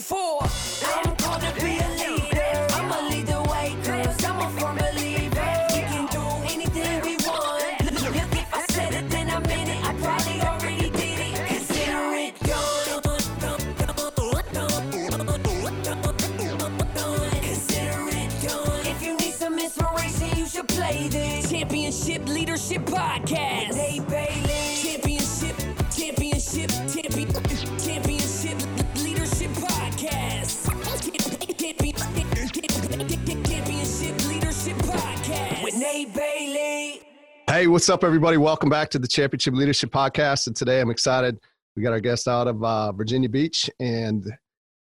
for. I'm called to be a leader. I'ma lead the way, cause I'm a firm believer. We can do anything we want. Look, if I said it, then I meant it. I probably already did it. Consider it done. Consider it done. If you need some inspiration, you should play this. Championship Leadership Podcast. With Hey, what's up, everybody? Welcome back to the Championship Leadership Podcast. And today I'm excited. We got our guest out of uh, Virginia Beach, and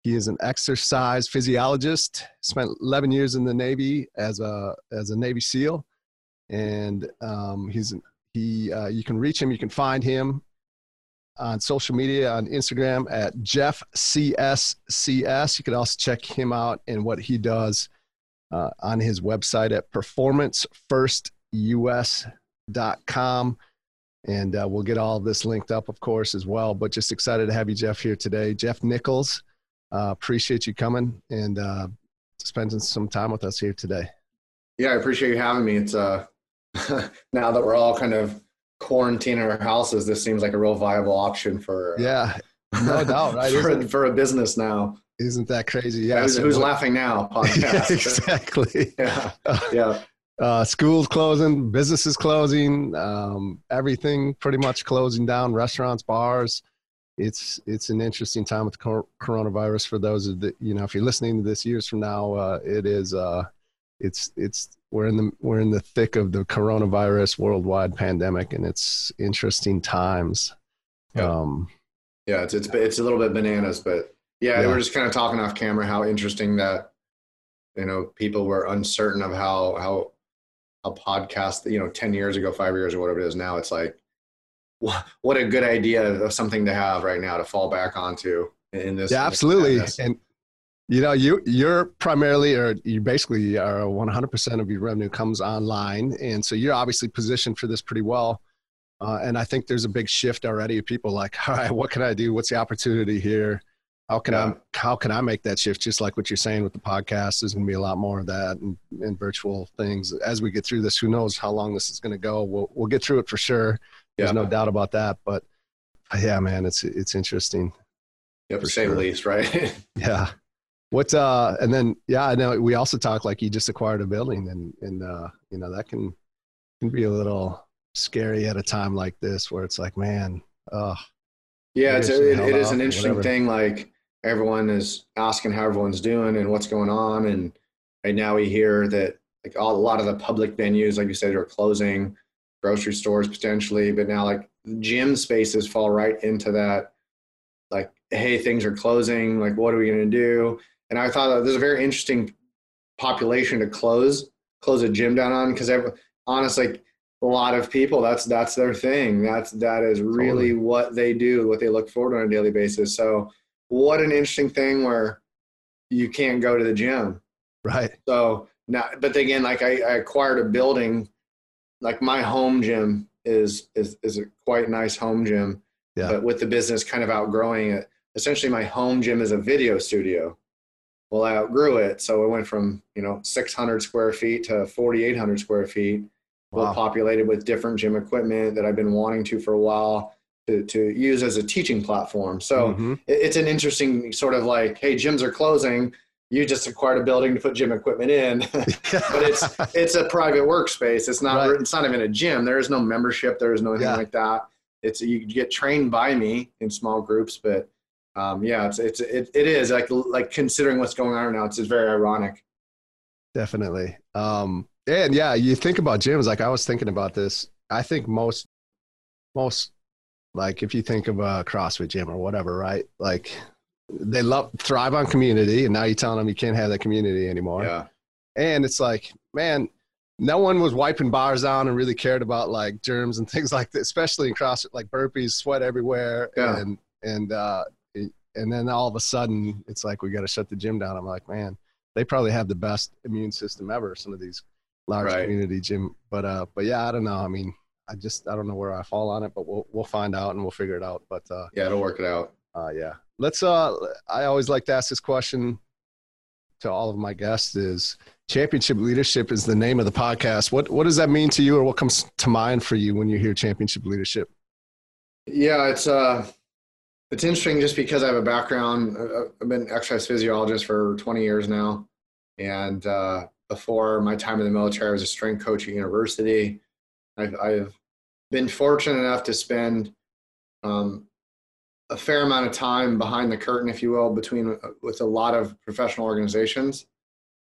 he is an exercise physiologist. Spent 11 years in the Navy as a as a Navy SEAL, and um, he's he. Uh, you can reach him. You can find him on social media on Instagram at Jeff. You can also check him out and what he does uh, on his website at performancefirstus.com. And uh, we'll get all of this linked up, of course, as well. But just excited to have you, Jeff, here today. Jeff Nichols, uh, appreciate you coming and uh, spending some time with us here today. Yeah, I appreciate you having me. It's uh now that we're all kind of quarantined in our houses, this seems like a real viable option for uh, Yeah, no doubt, right? for, Isn't, for a business now. isn't that crazy? Yeah. who's, so who's laughing now? Yeah, exactly. yeah, yeah, uh, schools closing, businesses closing, um, everything pretty much closing down. Restaurants, bars. It's it's an interesting time with cor- coronavirus. For those of the you know, if you're listening to this years from now, uh, it is uh, it's it's we're in the we're in the thick of the coronavirus worldwide pandemic, and it's interesting times. Yeah. Um, yeah. It's it's it's a little bit bananas, but yeah, Yeah. we're just kind of talking off camera how interesting that you know people were uncertain of how how a podcast you know 10 years ago five years or whatever it is now it's like wha- what a good idea of something to have right now to fall back onto in this yeah, absolutely. madness. And you know, you you're primarily, or you basically are 100% of your revenue comes online, and so you're obviously positioned for this pretty well. Uh, and I think there's a big shift already of people like, all right, what can I do? What's the opportunity here? How can Yeah. I how can I make that shift? Just like what you're saying with the podcast, there's going to be a lot more of that and, and virtual things as we get through this. Who knows how long this is going to go? We'll we'll get through it for sure. There's Yeah. no doubt about that. But yeah, man, it's it's interesting. Yep, For say sure. the least, right? Yeah. What uh and then yeah, I know we also talk like you just acquired a building and and uh you know that can can be a little scary at a time like this where it's like, man, oh yeah, it's, it, it is an interesting thing. Like everyone is asking how everyone's doing and what's going on, and right now we hear that like all, a lot of the public venues, like you said, are closing, grocery stores potentially, but now like gym spaces fall right into that. Like, hey, things are closing. Like, what are we going to do? And I thought that there's a very interesting population to close close a gym down on because honestly a lot of people that's that's their thing that's that is really Totally. what they do what they look forward to on a daily basis so what an interesting thing where you can't go to the gym right. so now but again like i, I acquired a building like my home gym is is is a quite nice home gym Yeah. but with the business kind of outgrowing it essentially my home gym is a video studio well i outgrew it so it went from you know 600 square feet to 4800 square feet well Wow. populated with different gym equipment that i've been wanting to for a while to, to use as a teaching platform so Mhm. it- it's an interesting sort of like hey gyms are closing you just acquired a building to put gym equipment in, but it's it's a private workspace. It's not Right. it's not even a gym. There is no membership. There is no anything Yeah. like that. It's you get trained by me in small groups, but um, yeah, it's it's it, it is like like considering what's going on right now. It's just very ironic. Definitely. Um, and yeah, you think about gyms. Like I was thinking about this. I think most, most, like if you think of a CrossFit gym or whatever, right? Like they love thrive on community, and now you're telling them you can't have that community anymore. Yeah, And it's like, man, no one was wiping bars down and really cared about like germs and things like that, especially in CrossFit, like burpees, sweat everywhere, Yeah. and and uh, and then all of a sudden, it's like we got to shut the gym down. I'm like, man, they probably have the best immune system ever. Some of these large Right. community gym, but uh, but yeah, I don't know. I mean, I just I don't know where I fall on it, but we'll we'll find out and we'll figure it out. But uh, yeah, it'll work it out. uh, yeah. Let's. Uh, I always like to ask this question to all of my guests: Is championship leadership is the name of the podcast? What What does that mean to you, or what comes to mind for you when you hear championship leadership? Yeah, it's uh, it's interesting just because I have a background. uh, I've been an exercise physiologist for 20 years now, and uh, before my time in the military, I was a strength coach at university. I've I've been fortunate enough to spend um, a fair amount of time behind the curtain, if you will, between uh, with a lot of professional organizations,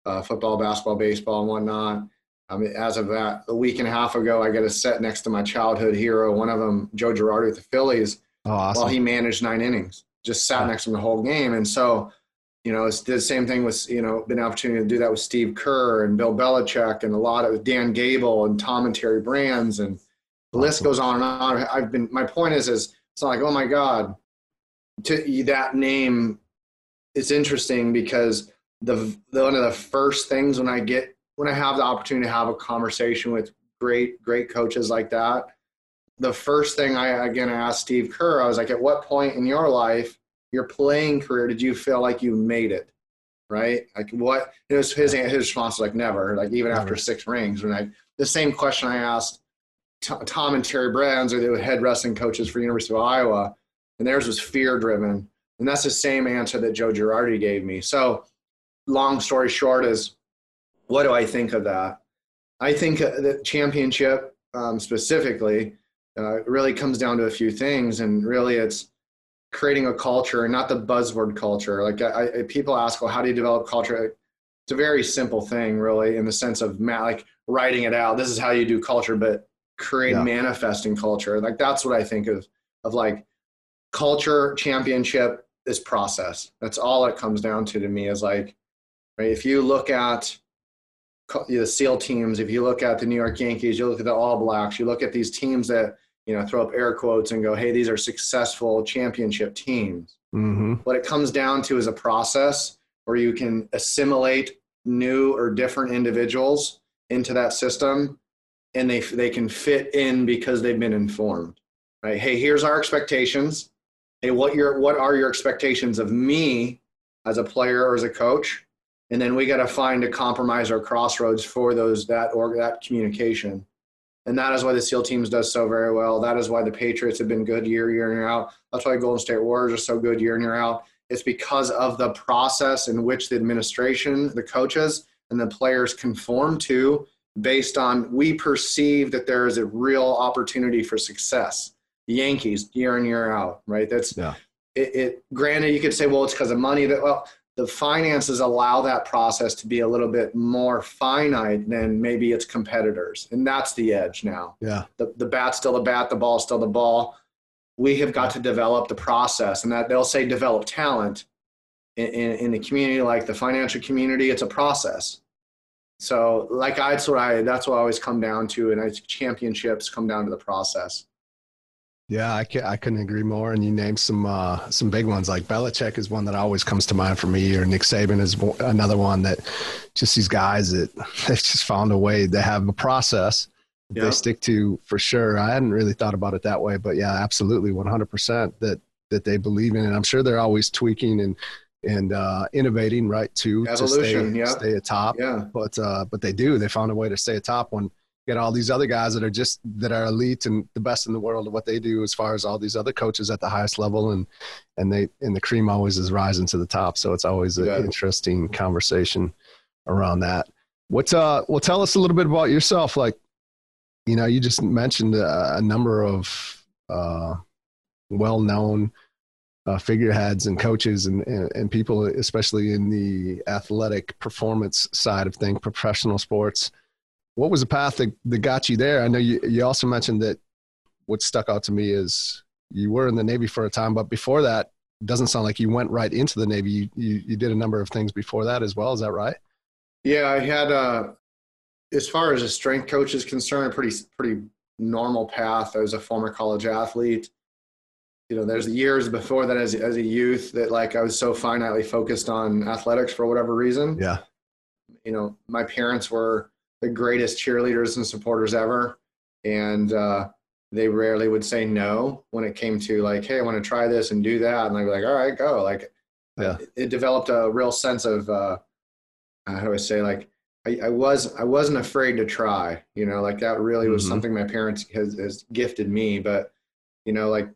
uh, football, basketball, baseball, and whatnot. I mean, as of that, a week and a half ago, I got a set next to my childhood hero, one of them, Joe Girardi with the Phillies, Oh, awesome! while he managed nine innings, just sat Yeah. next to him the whole game. And so, you know, it's the same thing with, you know, been an opportunity to do that with Steve Kerr and Bill Belichick and a lot of Dan Gable and Tom and Terry Brands and the list goes on and on. I've been, my point is, is it's not like, oh my God, to that name, it's interesting because the, the one of the first things when I get, when I have the opportunity to have a conversation with great, great coaches like that, the first thing I again I asked Steve Kerr, I was like, at what point in your life, your playing career, did you feel like you made it? Right? Like what it was his his response was like never, like even after six rings. When I the same question I asked T- Tom and Terry Brands, or the head wrestling coaches for University of Iowa, and theirs was fear driven. And that's the same answer that Joe Girardi gave me. So long story short is what do I think of that? I think the championship um, specifically uh, really comes down to a few things, and really it's creating a culture, and not the buzzword culture. Like I, I, people ask, well, how do you develop culture? It's a very simple thing, really, in the sense of like writing it out. This is how you do culture, but create Yeah. manifesting culture. Like that's what I think of of like culture championship is process. That's all it comes down to to me is like, right? If you look at the SEAL teams, if you look at the New York Yankees, you look at the All Blacks, you look at these teams that you know throw up air quotes and go, "Hey, these are successful championship teams." hmm What it comes down to is a process where you can assimilate new or different individuals into that system, and they they can fit in because they've been informed. Right? Hey, here's our expectations. Hey, what your what are your expectations of me as a player or as a coach? And then we got to find a compromise or crossroads for those that or that communication. And that is why the SEAL teams does so very well. That is why the Patriots have been good year, year in, year out. That's why Golden State Warriors are so good year in, year out. It's because of the process in which the administration, the coaches, and the players conform to based on we perceive that there is a real opportunity for success. The Yankees, year in, year out, right? That's Yeah. it, it granted you could say, well, it's because of money that well, the finances allow that process to be a little bit more finite than maybe its competitors. And that's the edge now Yeah. the, the bat's still the bat, the ball's still the ball. We have got to develop the process, and that they'll say develop talent in, in, in the community, like the financial community. It's a process. So, like I, that's what I, that's what I always come down to, and I championships come down to the process. Yeah, I, can, I couldn't agree more. And you named some uh, some big ones like Belichick is one that always comes to mind for me, or Nick Saban is one- another one that just these guys that they've just found a way. They have a process that Yeah. they stick to for sure. I hadn't really thought about it that way, but yeah, absolutely, one hundred percent that that they believe in, and I'm sure they're always tweaking and and uh, innovating, right? Too Evolution, to stay yeah. stay atop. Yeah, But uh, but they do. They found a way to stay atop when get all these other guys that are just that are elite and the best in the world at what they do as far as all these other coaches at the highest level. And and they and the cream always is rising to the top. So it's always an yeah. interesting conversation around that. What's uh well tell us a little bit about yourself. Like you know you just mentioned a, a number of uh well-known uh, figureheads and coaches and, and, and people especially in the athletic performance side of things professional sports what was the path that, that got you there? I know you, you also mentioned that what stuck out to me is you were in the Navy for a time, but before that, it doesn't sound like you went right into the Navy. You, you, you did a number of things before that as well. Is that right? Yeah, I had, uh, as far as a strength coach is concerned, a pretty, pretty normal path. I was a former college athlete. You know, there's years before that as, as a youth that like I was so finitely focused on athletics for whatever reason. Yeah. You know, my parents were, the greatest cheerleaders and supporters ever. And uh, they rarely would say no when it came to like, hey, I want to try this and do that. And I'd be like, all right, go. Like, yeah. it, it developed a real sense of, uh, how do I say, like, I, I, was I wasn't afraid to try, you know, like that really was mm-hmm. something my parents has, has gifted me. But you know, like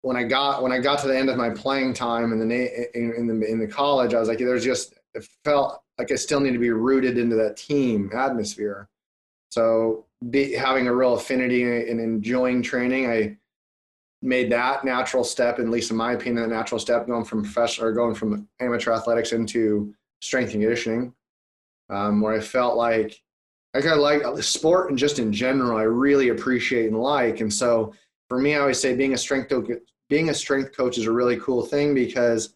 when I got when I got to the end of my playing time in the in, in the in the college, I was like, there's just it felt like I still need to be rooted into that team atmosphere. So be, having a real affinity and enjoying training, I made that natural step, at least in my opinion, that natural step going from professional or going from amateur athletics into strength and conditioning, um, where I felt like like I like the sport and just in general, I really appreciate and like. And so for me, I always say being a strength being a strength coach is a really cool thing because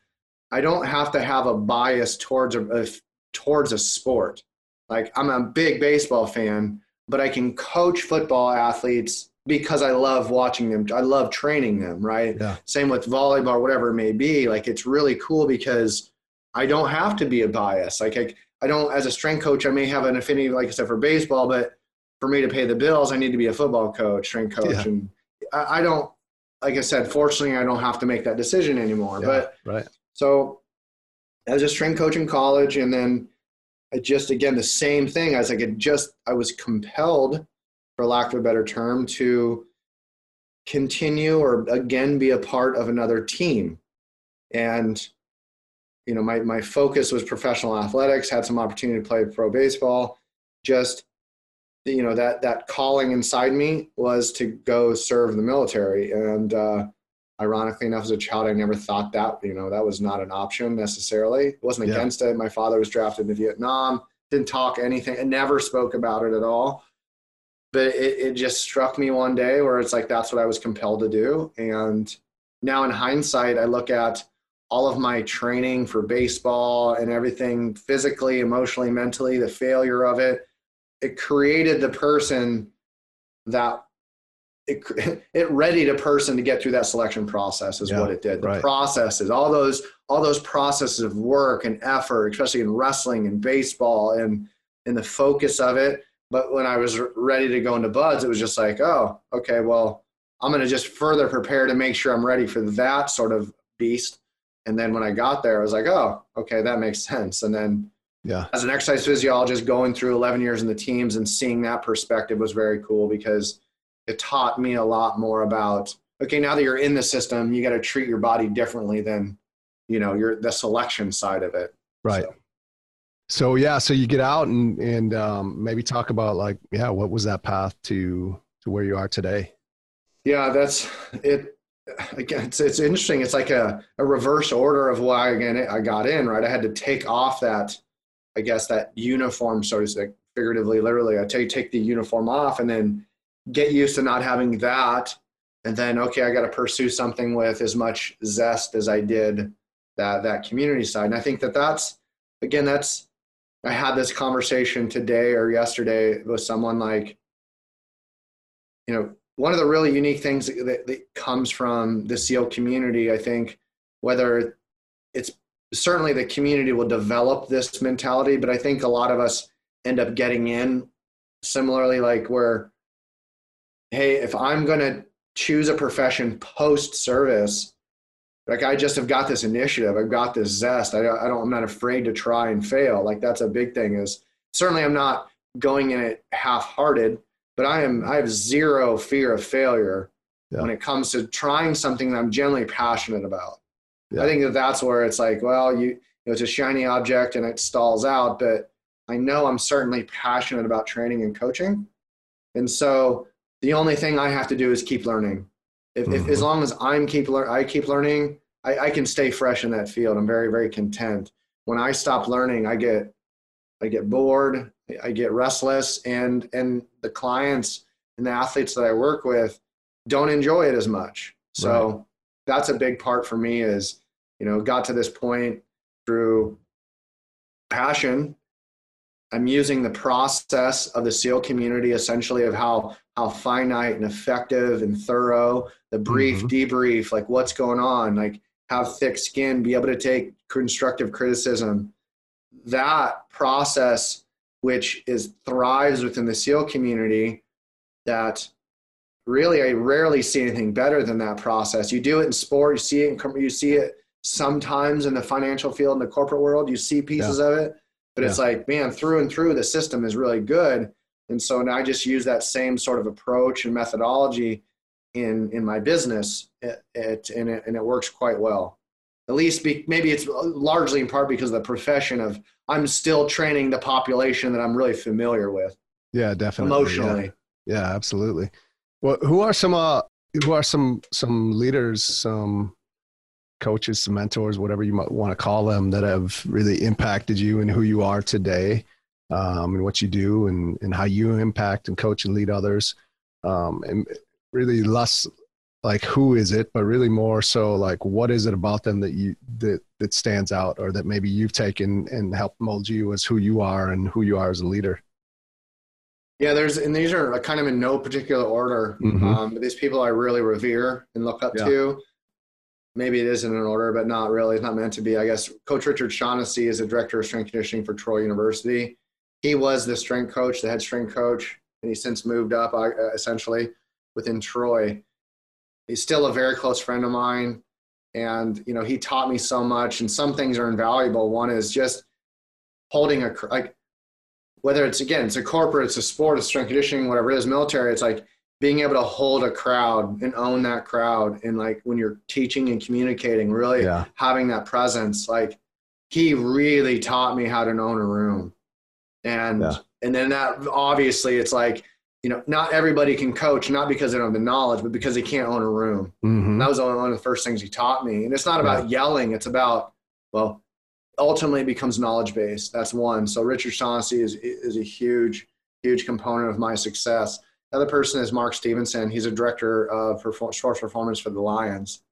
I don't have to have a bias towards a, a towards a sport. Like I'm a big baseball fan, but I can coach football athletes because I love watching them. I love training them, right? Yeah. Same with volleyball, whatever it may be. Like it's really cool because I don't have to be a bias. Like I, I don't, as a strength coach, I may have an affinity, like I said, for baseball, but for me to pay the bills, I need to be a football coach, strength coach. Yeah. And I, I, don't, like I said, fortunately, I don't have to make that decision anymore. Yeah, but right. So I was a strength coach in college, and then I just again the same thing. I was like, it just I was compelled, for lack of a better term, to continue or again be a part of another team, and you know my my focus was professional athletics. Had some opportunity to play pro baseball. Just you know that that calling inside me was to go serve the military and. Uh, ironically enough, as a child, I never thought that, you know, that was not an option necessarily. It wasn't against it. My father was drafted to Vietnam, didn't talk anything, and never spoke about it at all. But it, it just struck me one day where it's like, that's what I was compelled to do. And now in hindsight, I look at all of my training for baseball and everything physically, emotionally, mentally, the failure of it, it created the person that it, it readied a person to get through that selection process is yeah, what it did. The right. processes, all those, all those processes of work and effort, especially in wrestling and baseball and, and the focus of it. But when I was ready to go into BUD/S, it was just like, oh, okay, well, I'm going to just further prepare to make sure I'm ready for that sort of beast. And then when I got there, I was like, oh, okay, that makes sense. And then yeah. as an exercise physiologist, going through 11 years in the teams and seeing that perspective was very cool because it taught me a lot more about okay now that you're in the system you got to treat your body differently than you know your the selection side of it. Right. So. so yeah so you get out and and um, maybe talk about like yeah what was that path to to where you are today? Yeah that's it again it's, it's interesting. It's like a, a reverse order of why again i got in right? I had to take off that i guess that uniform so to speak figuratively literally. I take take the uniform off and then get used to not having that. And then okay i got to pursue something with as much zest as i did that that community side. And i think that that's again that's i had this conversation today or yesterday with someone like you know one of the really unique things that, that comes from the seal community i think whether it's certainly the community will develop this mentality but i think a lot of us end up getting in similarly like where hey, if I'm going to choose a profession post service, like I just have got this initiative, I've got this zest. I don't, I don't, I'm not afraid to try and fail. Like that's a big thing. Is certainly I'm not going in it half-hearted, but I am I have zero fear of failure yeah. when it comes to trying something that I'm generally passionate about. Yeah. I think that that's where it's like, well, you, you know, it's a shiny object and it stalls out, but I know I'm certainly passionate about training and coaching. And so the only thing I have to do is keep learning. If, mm-hmm. if as long as I'm keep lear- I keep learning, I, I can stay fresh in that field. I'm very, very content. When I stop learning, I get I get bored, I get restless, and and the clients and the athletes that I work with don't enjoy it as much. So right. that's a big part for me is, you know, got to this point through passion. I'm using the process of the SEAL community essentially of how how finite and effective and thorough the brief mm-hmm. debrief, like what's going on, like have thick skin, be able to take constructive criticism. That process, which is thrives within the SEAL community, that really I rarely see anything better than that process. You do it in sport, you see it, in, you see it sometimes in the financial field, in the corporate world, you see pieces yeah. of it, but yeah. it's like, man, through and through, the system is really good. And so now I just use that same sort of approach and methodology in in my business, it, it, and it and it works quite well. At least be, maybe it's largely in part because of the profession of I'm still training the population that I'm really familiar with. Yeah, definitely. Emotionally. Yeah, yeah absolutely. Well, who are some uh who are some some leaders, some coaches, some mentors, whatever you might want to call them, that have really impacted you and who you are today, um, and what you do, and and how you impact and coach and lead others, um, and really less like who is it, but really more so like what is it about them that you that that stands out, or that maybe you've taken and helped mold you as who you are and who you are as a leader. Yeah, there's and these are kind of in no particular order. Mm-hmm. Um, these people I really revere and look up yeah. to. Maybe it isn't in order, but not really. It's not meant to be. I guess Coach Richard Shaughnessy is the director of strength conditioning for Troy University. He was the strength coach, the head strength coach, and he's since moved up uh, essentially within Troy. He's still a very close friend of mine, and you know he taught me so much. And some things are invaluable. One is just holding a like whether it's again it's a corporate, it's a sport, it's strength conditioning, whatever it is, military. It's like being able to hold a crowd and own that crowd, and like when you're teaching and communicating, really yeah. having that presence. Like he really taught me how to own a room, and yeah. and then that obviously it's like you know, not everybody can coach, not because they don't have the knowledge, but because they can't own a room. Mm-hmm. That was one of the first things he taught me. And it's not about yeah. yelling. It's about, well, ultimately it becomes knowledge based. That's one. So Richard Shaughnessy is, is a huge, huge component of my success. The other person is Mark Stevenson. He's a director of sports performance for the Lions.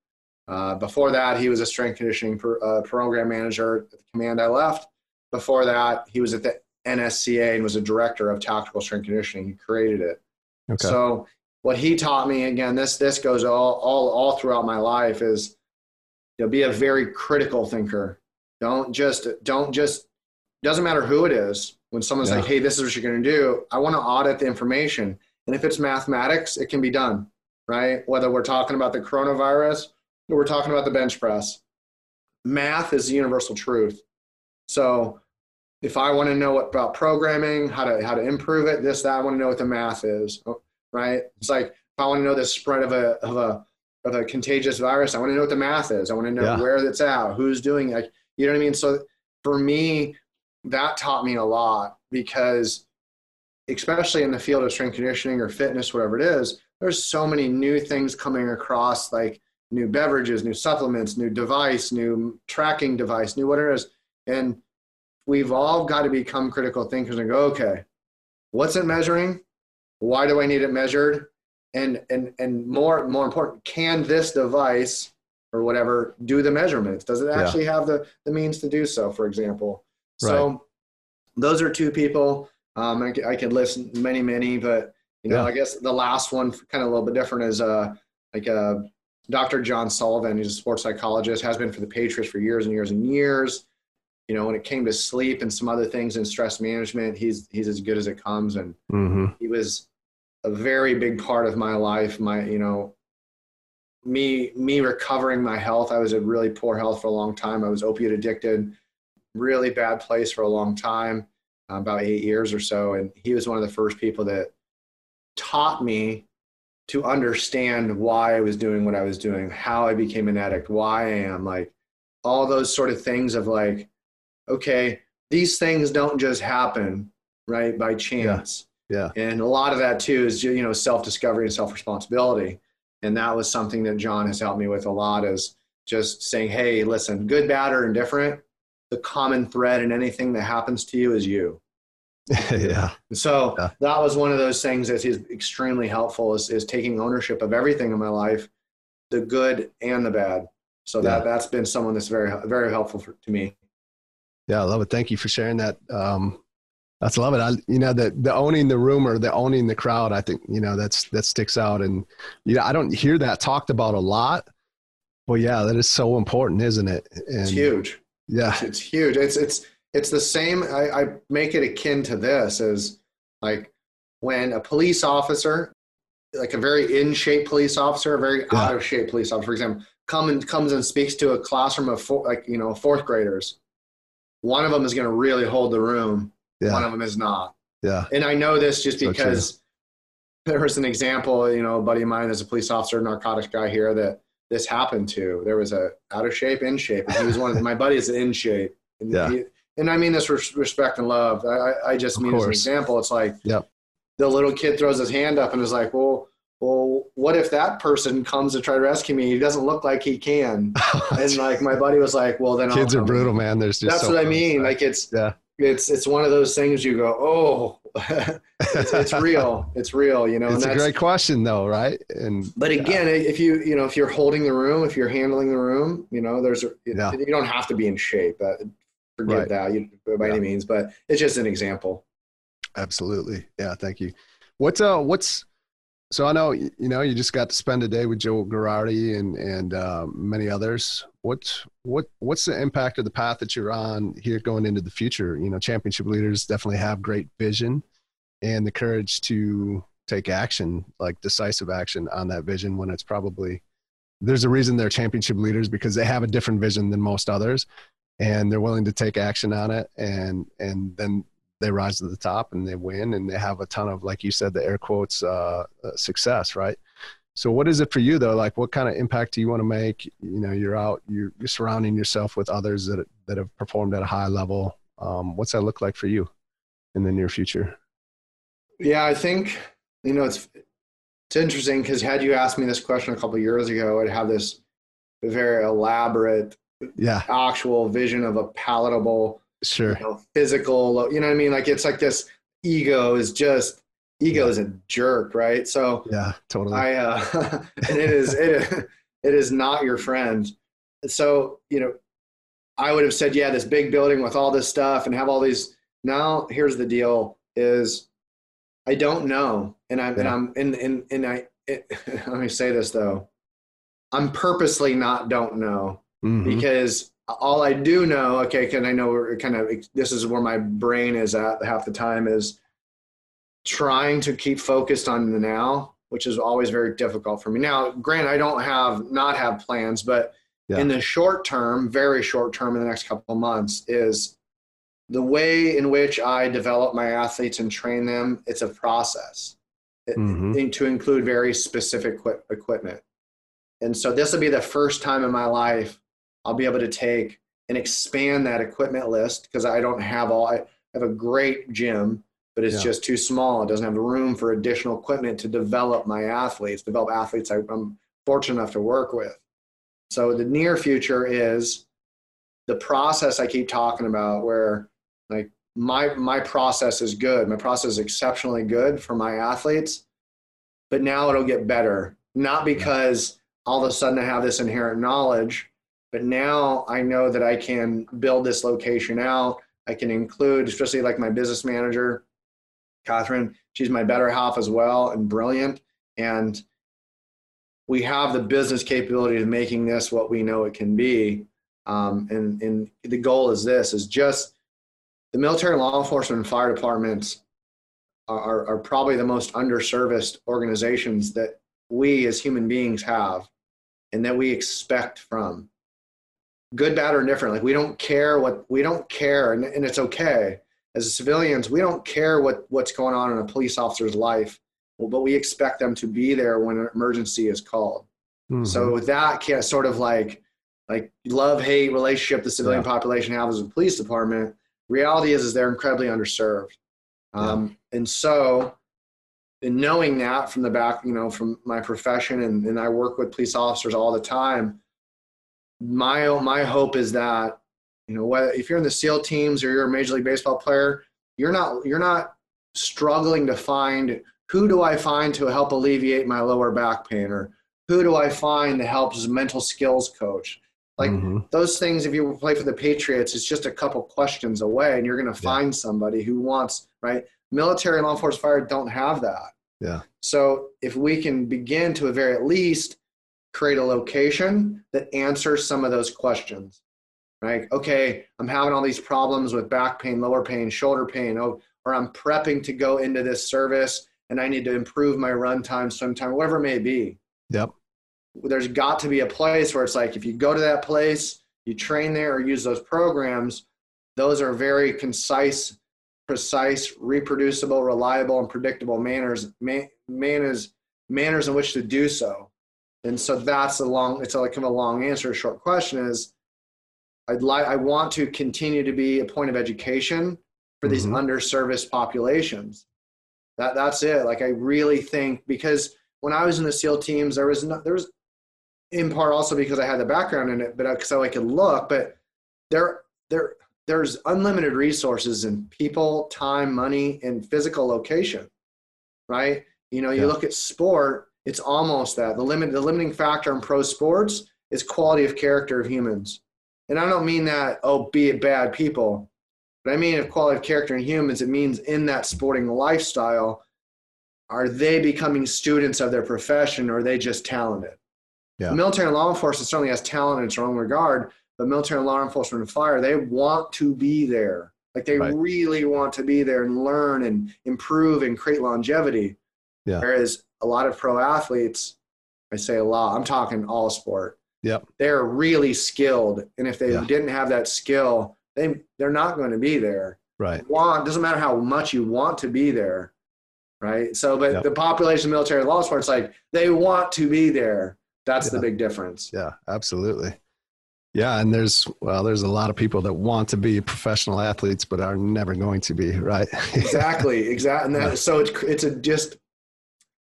Uh, before that, he was a strength conditioning per, uh, program manager at the command I left. Before that, he was at the NSCA and was a director of tactical strength conditioning. He created it. Okay. So what he taught me again, this this goes all all all throughout my life is you know be a very critical thinker. Don't just don't just doesn't matter who it is. When someone's yeah. like, "Hey, this is what you're going to do," I want to audit the information. And if it's mathematics, it can be done, right? Whether we're talking about the coronavirus or we're talking about the bench press, math is the universal truth. So if I want to know what, about programming, how to how to improve it, this that I want to know what the math is, right? It's like if I want to know the spread of a of a of a contagious virus, I want to know what the math is. I want to know yeah. where it's at, who's doing it. You know what I mean? So for me, that taught me a lot because, especially in the field of strength conditioning or fitness, whatever it is, there's so many new things coming across, like new beverages, new supplements, new device, new tracking device, new whatever it is, and we've all got to become critical thinkers and go, okay, what's it measuring? Why do I need it measured? And and and more more important, can this device or whatever do the measurements? Does it actually yeah. have the, the means to do so, for example? Right. So those are two people. Um, I, I could list many, many, but you know, yeah. I guess the last one, kind of a little bit different, is uh, like uh, Dr. John Sullivan. He's a sports psychologist, has been for the Patriots for years and years and years you know, when it came to sleep and some other things in stress management, he's he's as good as it comes, and mm-hmm. he was a very big part of my life. My, you know, me me recovering my health. I was in really poor health for a long time. I was opiate addicted, really bad place for a long time, Uh, about eight years or so, and he was one of the first people that taught me to understand why I was doing what I was doing, how I became an addict, why I am like all those sort of things of like, okay, these things don't just happen right by chance. Yeah. And a lot of that too is you know self discovery and self responsibility, and that was something that John has helped me with a lot. Is just saying, hey, listen, good, bad, or indifferent. The common thread in anything that happens to you is you. yeah. So Yeah. that was one of those things that is extremely helpful is, is taking ownership of everything in my life, the good and the bad. So that, Yeah. that's been someone that's very, very helpful for, to me. Yeah, I love it. Thank you for sharing that. Um, that's love it. I, you know, the the owning the room or the owning the crowd. I think you know that's that sticks out, and you know, I don't hear that talked about a lot. Well, yeah, that is so important, isn't it? And, It's huge. Yeah, It's huge. It's, it's, it's the same. I, I make it akin to this as like when a police officer, like a very in shape police officer, a very Yeah. out of shape police officer, for example, come and comes and speaks to a classroom of four, like, you know, fourth graders. One of them is going to really hold the room. Yeah. One of them is not. yeah, And I know this just So because there was an example, you know, a buddy of mine is a police officer, narcotics guy here that this happened to. There was a out of shape, in shape. And he was one of the, my buddies in shape. And, Yeah. he- and I mean this with respect and love. I, I- just Of mean as an course. example. It's like Yep. the little kid throws his hand up and is like, well, well, what if that person comes to try to rescue me? He doesn't look like he can. And like my buddy was like, well, then I'll kids are come. brutal, man. There's just That's so what I mean. Like it's Yeah. It's it's one of those things you go, oh, it's, it's real. It's real, you know. it's and a great question, though, right? And but again, if you you know if you're holding the room, if you're handling the room, you know, there's a, Yeah. you don't have to be in shape. Uh, forget Right. that you, by Yeah. any means, but it's just an example. Absolutely. Yeah. Thank you. What's uh what's so I know you know you just got to spend a day with Joe Girardi and and uh, many others. What's what what's the impact of the path that you're on here going into the future? You know, championship leaders definitely have great vision and the courage to take action, like decisive action on that vision when it's probably there's a reason they're championship leaders because they have a different vision than most others and they're willing to take action on it and and then they rise to the top and they win and they have a ton of like you said the air quotes uh, uh, success right? So what is it for you though? Like what kind of impact do you want to make? You know you're out you're, you're surrounding yourself with others that that have performed at a high level. Um, what's that look like for you in the near future? Yeah, I think you know it's it's interesting because had you asked me this question a couple of years ago, I'd have this very elaborate yeah. actual vision of a palatable sure. You know, physical you know what i mean? Like it's like this ego is just ego is a jerk right? So yeah totally. I uh and it is it, it is not your friend. So you know i would have said yeah this big building with all this stuff and have all these now here's the deal is i don't know. And i'm and i'm and and, and i it, let me say this though. I'm purposely not don't know Mhm. because all I do know, okay, can I know we're kind of this is where my brain is at half the time is trying to keep focused on the now, which is always very difficult for me. Now, grant I don't have not have plans, but Yeah. in the short term, very short term in the next couple of months is the way in which I develop my athletes and train them, it's a process It- Mhm. in- to include very specific equipment. And so this will be the first time in my life I'll be able to take and expand that equipment list because I don't have all, I have a great gym, but it's Yeah. just too small. It doesn't have room for additional equipment to develop my athletes, develop athletes I, I'm fortunate enough to work with. So the near future is the process I keep talking about where like my my process is good. My process is exceptionally good for my athletes, but now it'll get better. Not because all of a sudden I have this inherent knowledge, but now I know that I can build this location out. I can include, especially like my business manager, Catherine. She's my better half as well and brilliant. And we have the business capability of making this what we know it can be. Um, and, and the goal is this is just the military law enforcement and fire departments are, are, are probably the most underserviced organizations that we as human beings have and that we expect from good bad or indifferent like we don't care what we don't care and, and it's okay as civilians, we don't care what, what's going on in a police officer's life, but we expect them to be there when an emergency is called. Mm-hmm. So that can sort of like like love hate relationship the civilian yeah. population has with the police department. Reality is is they're incredibly underserved, um, and so in knowing that from the back, you know, from my profession, and, and I work with police officers all the time. My my hope is that you know, whether, if you're in the SEAL teams or you're a Major League Baseball player, you're not you're not struggling to find who do I find to help alleviate my lower back pain or who do I find to help as a mental skills coach. Like mm-hmm. those things, if you play for the Patriots, it's just a couple questions away, and you're going to find yeah. somebody who wants right. Military law enforcement fire don't have that. Yeah. So if we can begin to, a very at least, create a location that answers some of those questions, right? Okay, I'm having all these problems with back pain, lower pain, shoulder pain, oh, or I'm prepping to go into this service and I need to improve my run time, swim time, whatever it may be. Yep. There's got to be a place where it's like if you go to that place, you train there or use those programs, those are very concise, precise, reproducible, reliable, and predictable manners, man, manners, manners in which to do so. And so that's a long, it's like kind of a long answer. A short question is I'd like I want to continue to be a point of education for these mm-hmm. underserviced populations. That that's it. Like I really think because when I was in the SEAL teams, there was no, there was in part also because I had the background in it, but because uh, I could look. But there there there's unlimited resources in people, time, money, and physical location. Right? You know, you yeah. look at sport, it's almost that. The limit the limiting factor in pro sports is quality of character of humans and I don't mean that, oh, be it bad people, but I mean if quality of character in humans, it means in that sporting lifestyle, are they becoming students of their profession or are they just talented? Yeah. Military and law enforcement certainly has talent in its own regard, but military and law enforcement and fire, they want to be there. Like they right. really want to be there and learn and improve and create longevity. Yeah. Whereas a lot of pro athletes, I say a lot, I'm talking all sport, Yep. They're really skilled. And if they yeah. didn't have that skill, they they're not going to be there. Right. Want doesn't matter how much you want to be there. Right. So but yep. the population military law sports like they want to be there. That's yeah. the big difference. Yeah, absolutely. Yeah, and there's well, there's a lot of people that want to be professional athletes, but are never going to be, right? exactly, exactly. And that, so it's it's a just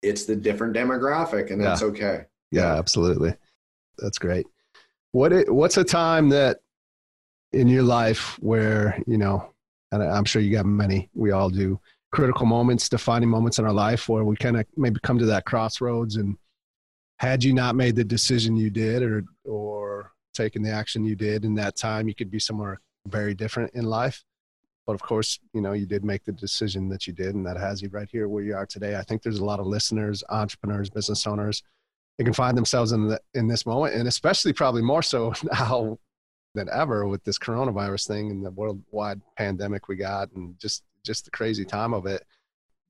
it's the different demographic, and that's yeah. okay. Yeah, absolutely that's great. What it, what's a time that in your life where you know, and I'm sure you got many. We all do critical moments, defining moments in our life where we kind of maybe come to that crossroads and had you not made the decision you did or or taken the action you did in that time you could be somewhere very different in life but of course you know you did make the decision that you did and that has you right here where you are today i think there's a lot of listeners entrepreneurs business owners they can find themselves in the, in this moment, and especially probably more so now than ever with this coronavirus thing and the worldwide pandemic we got, and just just the crazy time of it.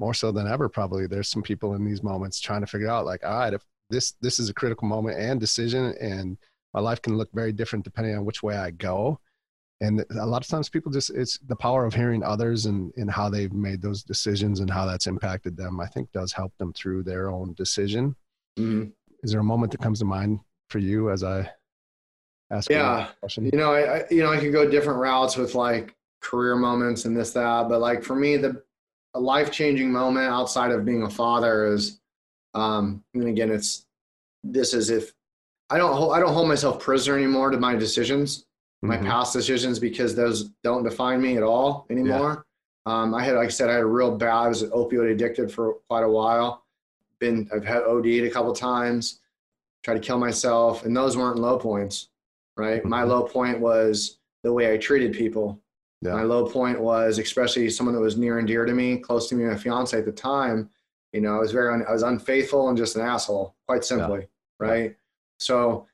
More so than ever, probably there's some people in these moments trying to figure out, like, all right, if this this is a critical moment and decision, and my life can look very different depending on which way I go. And a lot of times people just it's the power of hearing others and, and how they've made those decisions and how that's impacted them, I think does help them through their own decision. Mm-hmm is there a moment that comes to mind for you as I ask? Yeah, you know, I, I you know I could go different routes with like career moments and this that, but like for me, the a life changing moment outside of being a father is, um, and again, it's this is if I don't hold, I don't hold myself prisoner anymore to my decisions, my mm-hmm. past decisions because those don't define me at all anymore. Yeah. Um, I had, like I said, I had a real bad. I was opioid addicted for quite a while been I've had OD'd a couple times, tried to kill myself, and those weren't low points, right? My mm-hmm. low point was the way I treated people. Yeah. My low point was especially someone that was near and dear to me, close to me, my fiance at the time. You know, I was very un- I was unfaithful and just an asshole, quite simply, yeah. right? So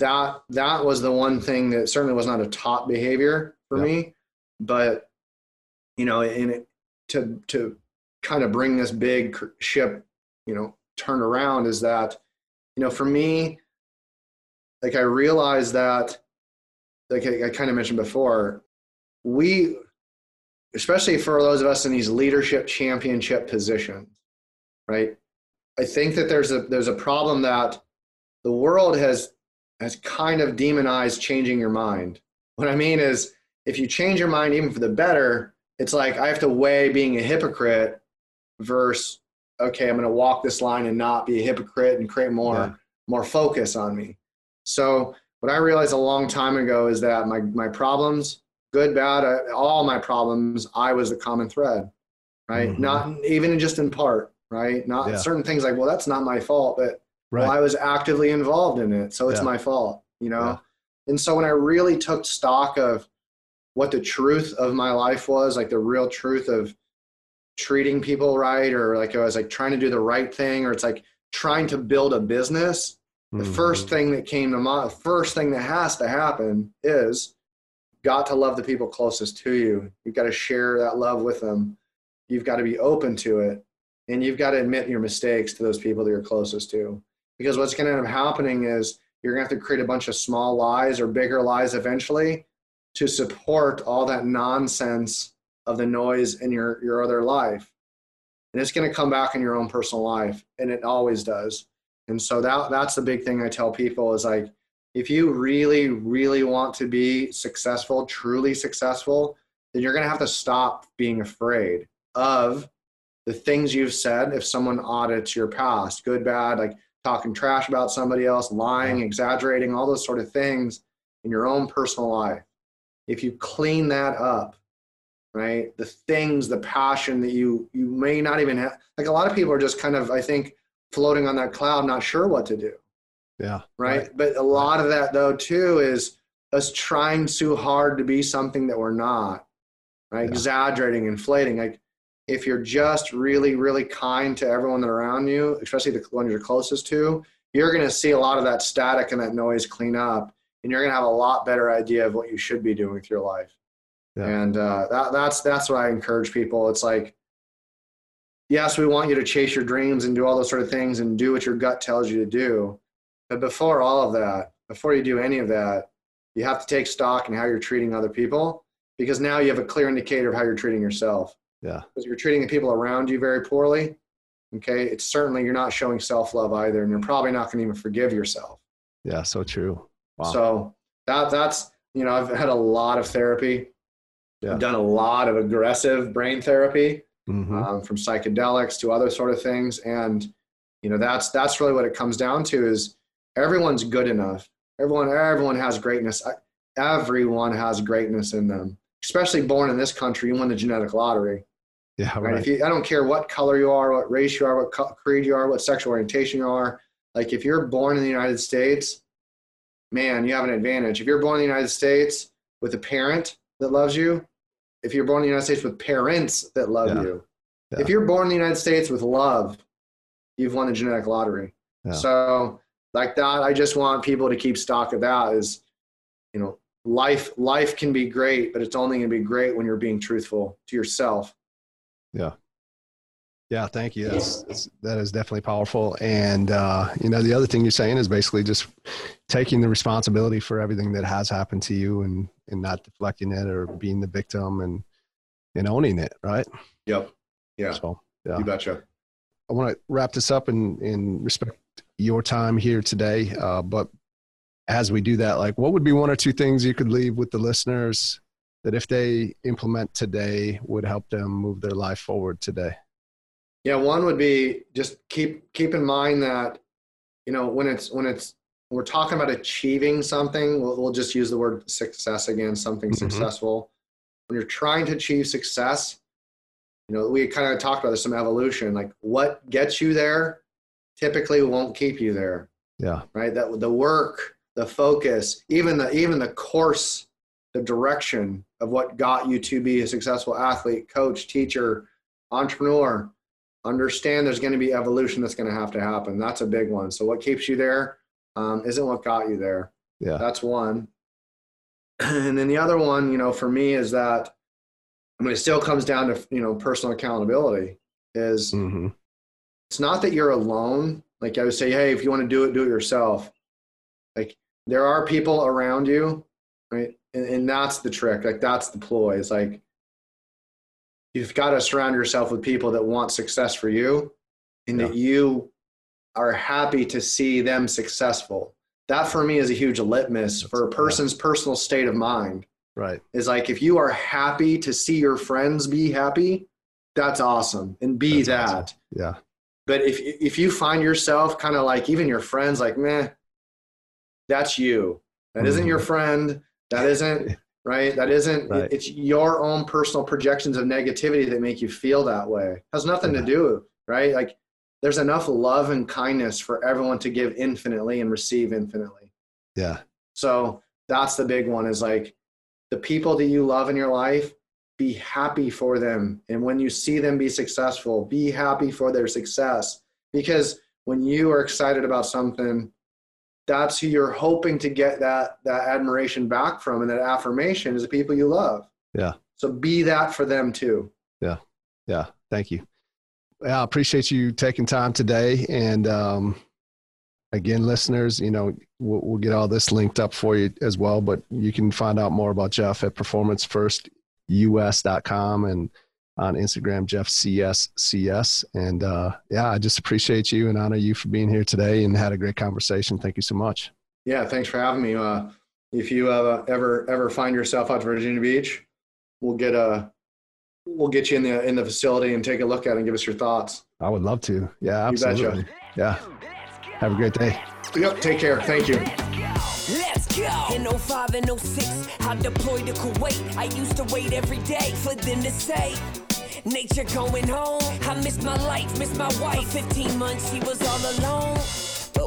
that that was the one thing that certainly was not a top behavior for yeah. me, but you know, in it to to kind of bring this big ship you know turn around is that you know for me like i realized that like i, I kind of mentioned before we especially for those of us in these leadership championship positions, right? I think that there's a there's a problem that the world has has kind of demonized changing your mind. What I mean is if you change your mind even for the better, it's like I have to weigh being a hypocrite versus okay, I'm going to walk this line and not be a hypocrite and create more yeah. more focus on me. So what I realized a long time ago is that my my problems, good, bad, uh, all my problems, I was the common thread, right? Mm-hmm. Not even just in part, right? Not yeah. certain things like, well, that's not my fault, but right. well, I was actively involved in it, so it's yeah. my fault, you know. And so when I really took stock of what the truth of my life was, like the real truth of treating people right, or like I was like trying to do the right thing, or it's like trying to build a business the mm-hmm. first thing that came to mind, the first thing that has to happen is got to love the people closest to you. You've got to share that love with them. You've got to be open to it. And you've got to admit your mistakes to those people that you're closest to. Because what's going to end up happening is you're going to have to create a bunch of small lies or bigger lies eventually to support all that nonsense of the noise in your, your other life. And it's going to come back in your own personal life. And it always does. And so that that's the big thing I tell people is like if you really really want to be successful, truly successful, then you're going to have to stop being afraid of the things you've said if someone audits your past, good, bad, like talking trash about somebody else, lying, exaggerating, all those sort of things in your own personal life. If you clean that up, right? The things, the passion that you you may not even have like a lot of people are just kind of I think floating on that cloud, not sure what to do. Yeah. Right. right. But a lot right. of that, though, too, is us trying too hard to be something that we're not, right? Yeah. Exaggerating, inflating. Like, if you're just really, really kind to everyone that around you, especially the ones you're closest to, you're going to see a lot of that static and that noise clean up, and you're going to have a lot better idea of what you should be doing with your life. Yeah. And uh, that, that's that's what I encourage people. It's like yes, we want you to chase your dreams and do all those sort of things and do what your gut tells you to do. But before all of that, before you do any of that, you have to take stock in how you're treating other people because now you have a clear indicator of how you're treating yourself. Yeah. Because you're treating the people around you very poorly, okay, it's certainly you're not showing self love either, and you're probably not going to even forgive yourself. Yeah, so true. Wow. So that that's you know I've had a lot of therapy. Yeah. I've done a lot of aggressive brain therapy mm-hmm. um, from psychedelics to other sort of things. And, you know, that's, that's really what it comes down to is everyone's good enough. Everyone, everyone has greatness. Everyone has greatness in them, especially born in this country. You win the genetic lottery. Yeah, right. right. If you, I don't care what color you are, what race you are, what creed you are, what sexual orientation you are. Like if you're born in the United States, man, you have an advantage. If you're born in the United States with a parent that loves you, if you're born in the United States with parents that love yeah. you, yeah. if you're born in the United States with love, you've won the genetic lottery. Yeah. So like that, I just want people to keep stock of that is, you know, life, life can be great, but it's only going to be great when you're being truthful to yourself. Yeah. Yeah, thank you. That's, that's that is definitely powerful. And uh, you know, the other thing you're saying is basically just taking the responsibility for everything that has happened to you and and not deflecting it or being the victim and and owning it, right? Yep. Yeah. So yeah. You betcha. I want to wrap this up and and respect your time here today. Uh, but as we do that, like what would be one or two things you could leave with the listeners that if they implement today would help them move their life forward today? Yeah, one would be just keep keep in mind that you know when it's when it's we're talking about achieving something. We'll, we'll just use the word success again. Something mm-hmm. successful. When you're trying to achieve success, you know we kind of talked about this some evolution. Like what gets you there, typically won't keep you there. Yeah. Right. That the work, the focus, even the even the course, the direction of what got you to be a successful athlete, coach, teacher, entrepreneur understand there's going to be evolution that's going to have to happen. That's a big one. So what keeps you there um, not what got you there. Yeah, that's one. And then the other one, you know, for me is that I mean, it still comes down to you know personal accountability. Is mm-hmm. it's not that you're alone. Like I would say, hey, if you want to do it, do it yourself. Like there are people around you, right? And, and that's the trick. Like that's the ploy. It's like you've got to surround yourself with people that want success for you and that you are happy to see them successful. That for me is a huge litmus for a person's personal state of mind. Right. Is like if you are happy to see your friends be happy, that's awesome and be That's that. awesome. Yeah. But if if you find yourself kind of like even your friends like meh, that's you. That not your mm. friend. That isn't right. That isn't. Right. It's your own personal projections of negativity that make you feel that way. Has nothing Yeah. to do right. Like there's enough love and kindness for everyone to give infinitely and receive infinitely. Yeah. So that's the big one. Is like the people that you love in your life. Be happy for them, and when you see them be successful, be happy for their success. Because when you are excited about something, that's who you're hoping to get that that admiration back from and that affirmation is the people you love Yeah. so be that for them too Yeah. Yeah. Thank you. Yeah, I appreciate you taking time today. And um, again, listeners, you know, we'll, we'll get all this linked up for you as well. But you can find out more about Jeff at performancefirstus.com and on Instagram, Jeff CSCS. And uh, yeah, I just appreciate you and honor you for being here today and had a great conversation. Thank you so much. yeah thanks for having me uh, if you uh, ever ever find yourself out to virginia beach we'll get a we'll get you in the in the facility and take a look at it and give us your thoughts I would love to. Yeah, You betcha. absolutely. Yeah. Have a great day. yep take care thank you Let's go. In 05 and 06, I deployed to Kuwait. I used to wait every day for them to say, Nature going home. I missed my life, missed my wife. 15 months, she was all alone.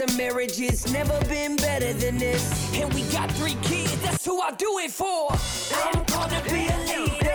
of marriage, it's never been better than this. And we got three kids, that's who I do it for. I'm called to be a leader.